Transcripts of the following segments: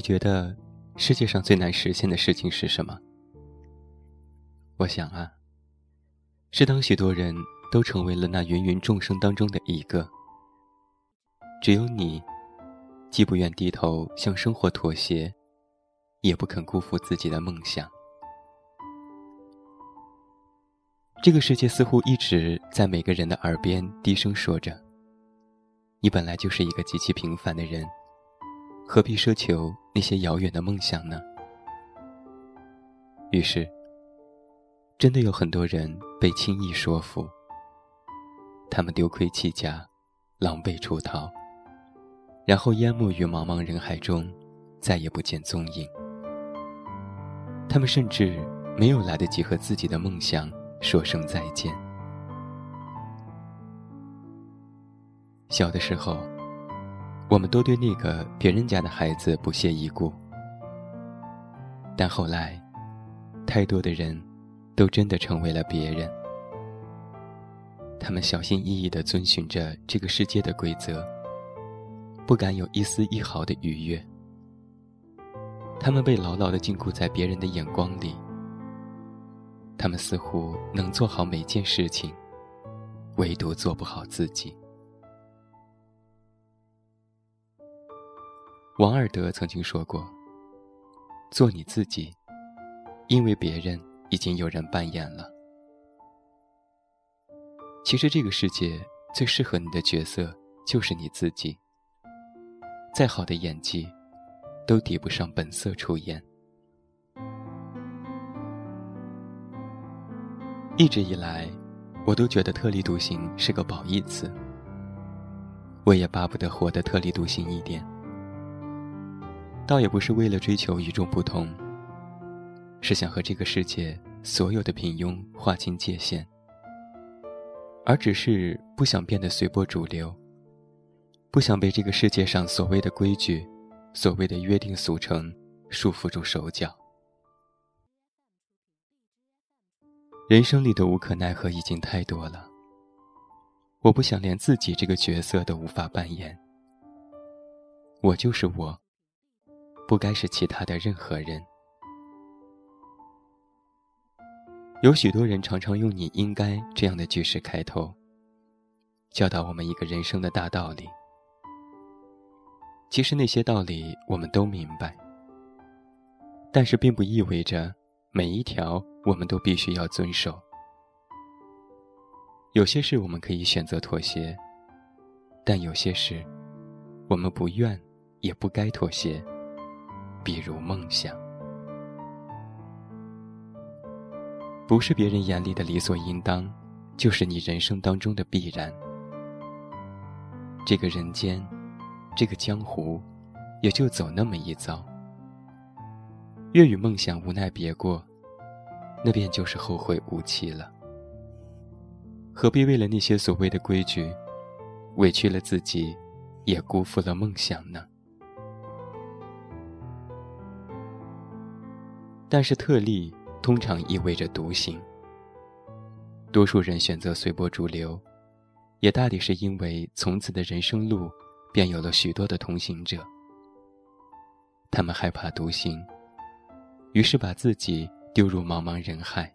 你觉得世界上最难实现的事情是什么？我想啊，是当许多人都成为了那芸芸众生当中的一个，只有你，既不愿低头向生活妥协，也不肯辜负自己的梦想。这个世界似乎一直在每个人的耳边低声说着：“你本来就是一个极其平凡的人，何必奢求那些遥远的梦想呢？”于是。真的有很多人被轻易说服，他们丢盔弃甲，狼狈出逃，然后淹没于茫茫人海中，再也不见踪影。他们甚至没有来得及和自己的梦想说声再见。小的时候，我们都对那个别人家的孩子不屑一顾，但后来，太多的人。都真的成为了别人。他们小心翼翼地遵循着这个世界的规则，不敢有一丝一毫的逾越。他们被牢牢地禁锢在别人的眼光里。他们似乎能做好每件事情，唯独做不好自己。王尔德曾经说过：“做你自己，因为别人。”已经有人扮演了。其实这个世界最适合你的角色就是你自己。再好的演技，都抵不上本色出演。一直以来，我都觉得特立独行是个褒义词。我也巴不得活得特立独行一点，倒也不是为了追求与众不同。是想和这个世界所有的平庸划清界限，而只是不想变得随波逐流，不想被这个世界上所谓的规矩、所谓的约定俗成束缚住手脚。人生里的无可奈何已经太多了，我不想连自己这个角色都无法扮演。我就是我，不该是其他的任何人。有许多人常常用“你应该”这样的句式开头，教导我们一个人生的大道理。其实那些道理我们都明白，但是并不意味着每一条我们都必须要遵守。有些事我们可以选择妥协，但有些事我们不愿也不该妥协，比如梦想。不是别人眼里的理所应当，就是你人生当中的必然。这个人间，这个江湖，也就走那么一遭。越与梦想无奈别过，那便就是后会无期了。何必为了那些所谓的规矩，委屈了自己，也辜负了梦想呢？但是特例。通常意味着独行。多数人选择随波逐流，也大抵是因为从此的人生路便有了许多的同行者。他们害怕独行，于是把自己丢入茫茫人海，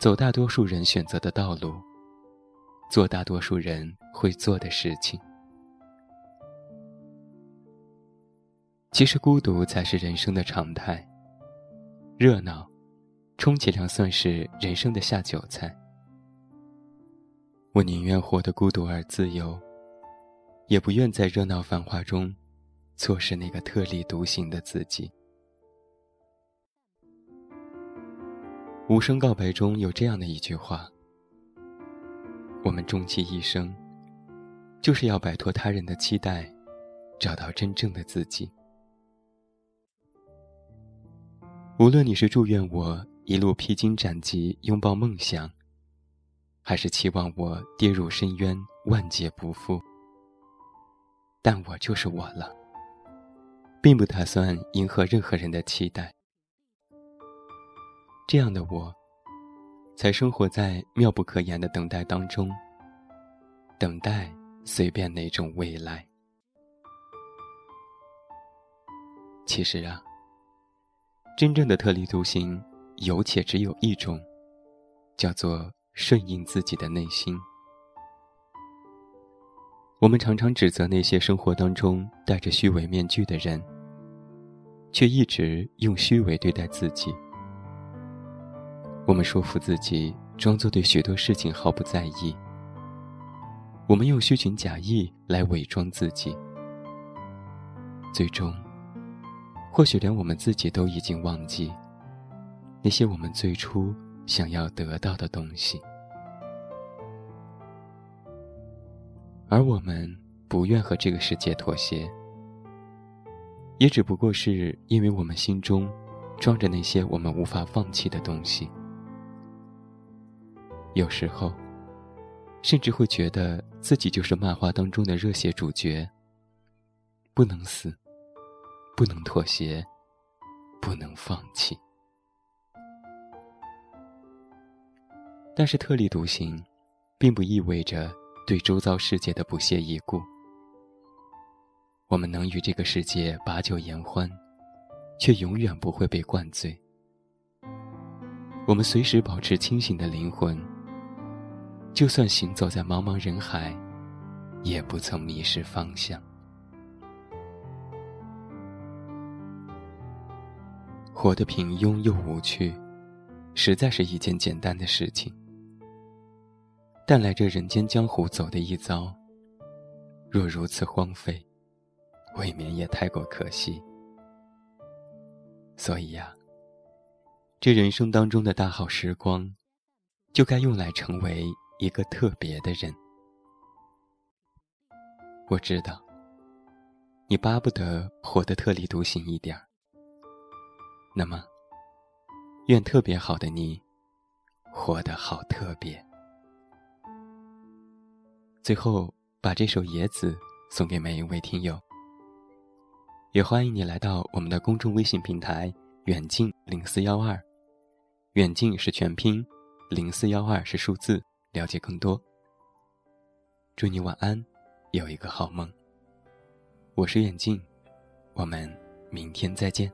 走大多数人选择的道路，做大多数人会做的事情。其实孤独才是人生的常态。热闹，充其量算是人生的下酒菜。我宁愿活得孤独而自由，也不愿在热闹繁华中，错失那个特立独行的自己。无声告白中有这样的一句话：“我们终其一生，就是要摆脱他人的期待，找到真正的自己。”无论你是祝愿我一路披荆斩棘拥抱梦想，还是期望我跌入深渊万劫不复，但我就是我了，并不打算迎合任何人的期待。这样的我，才生活在妙不可言的等待当中，等待随便哪种未来。其实啊，真正的特立独行有且只有一种，叫做顺应自己的内心。我们常常指责那些生活当中戴着虚伪面具的人，却一直用虚伪对待自己。我们说服自己装作对许多事情毫不在意。我们用虚情假意来伪装自己，最终，或许连我们自己都已经忘记那些我们最初想要得到的东西，而我们不愿和这个世界妥协，也只不过是因为我们心中装着那些我们无法放弃的东西，有时候。甚至会觉得自己就是漫画当中的热血主角，不能死，不能妥协，不能放弃。但是特立独行，并不意味着对周遭世界的不屑一顾。我们能与这个世界把酒言欢，却永远不会被灌醉。我们随时保持清醒的灵魂。就算行走在茫茫人海，也不曾迷失方向。活得平庸又无趣，实在是一件简单的事情。但来这人间江湖走的一遭，若如此荒废，未免也太过可惜。所以呀，这人生当中的大好时光，就该用来成为。一个特别的人，我知道，你巴不得活得特立独行一点儿。那么，愿特别好的你，活得好特别。最后，把这首《野子》送给每一位听友，也欢迎你来到我们的公众微信平台“远近零四幺二”，远近是全拼，零四幺二是数字。了解更多。祝你晚安，有一个好梦。我是远镜，我们明天再见。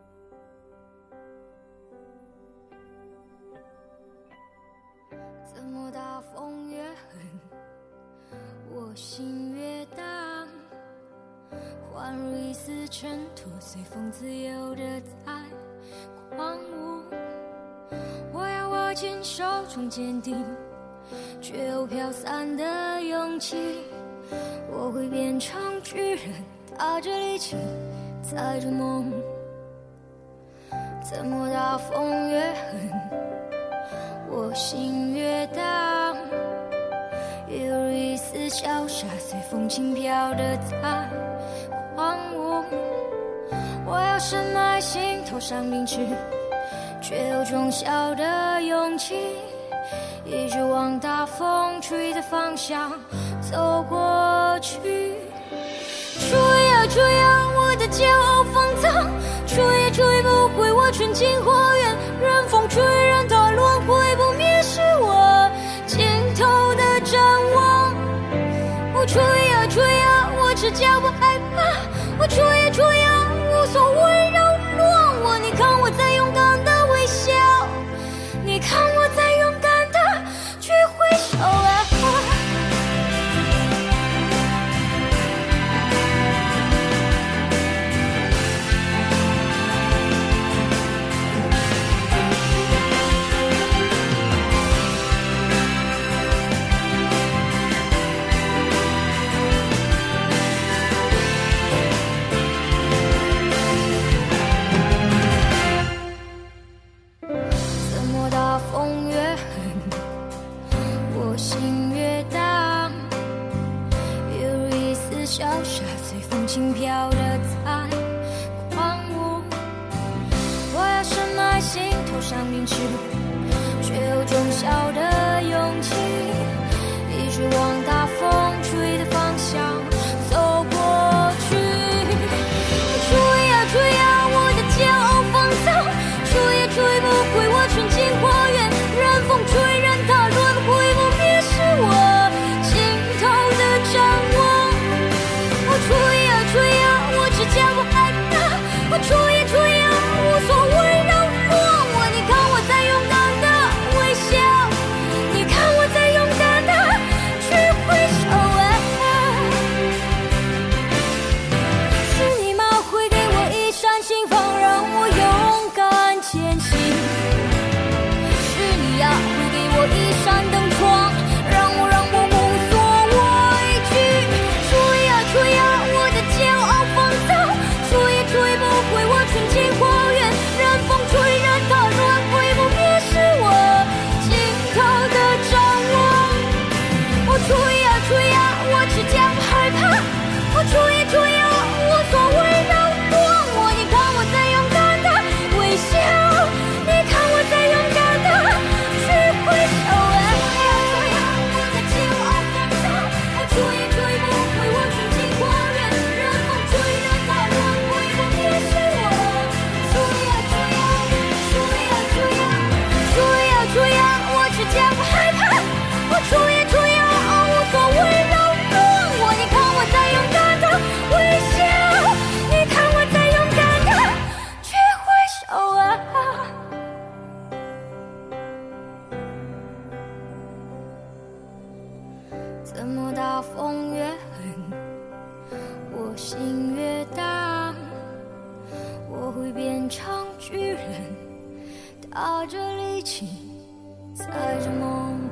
如一丝尘土，随风自由的在狂舞。我要握紧手中坚定。却又飘散的勇气，我会变成巨人，踏着力气，踩着梦。怎么大风越狠，我心越荡，有一丝潇洒，随风轻飘的在。我要深埋心头上凝视，却有种小的勇气。一直往大风吹的方向走过去。吹呀吹呀，我的骄傲放纵，吹也吹不回我纯净花上明知，却有种小的勇气，一直往风越狠，我心越大？我会变成巨人，踏着力气，踩着梦。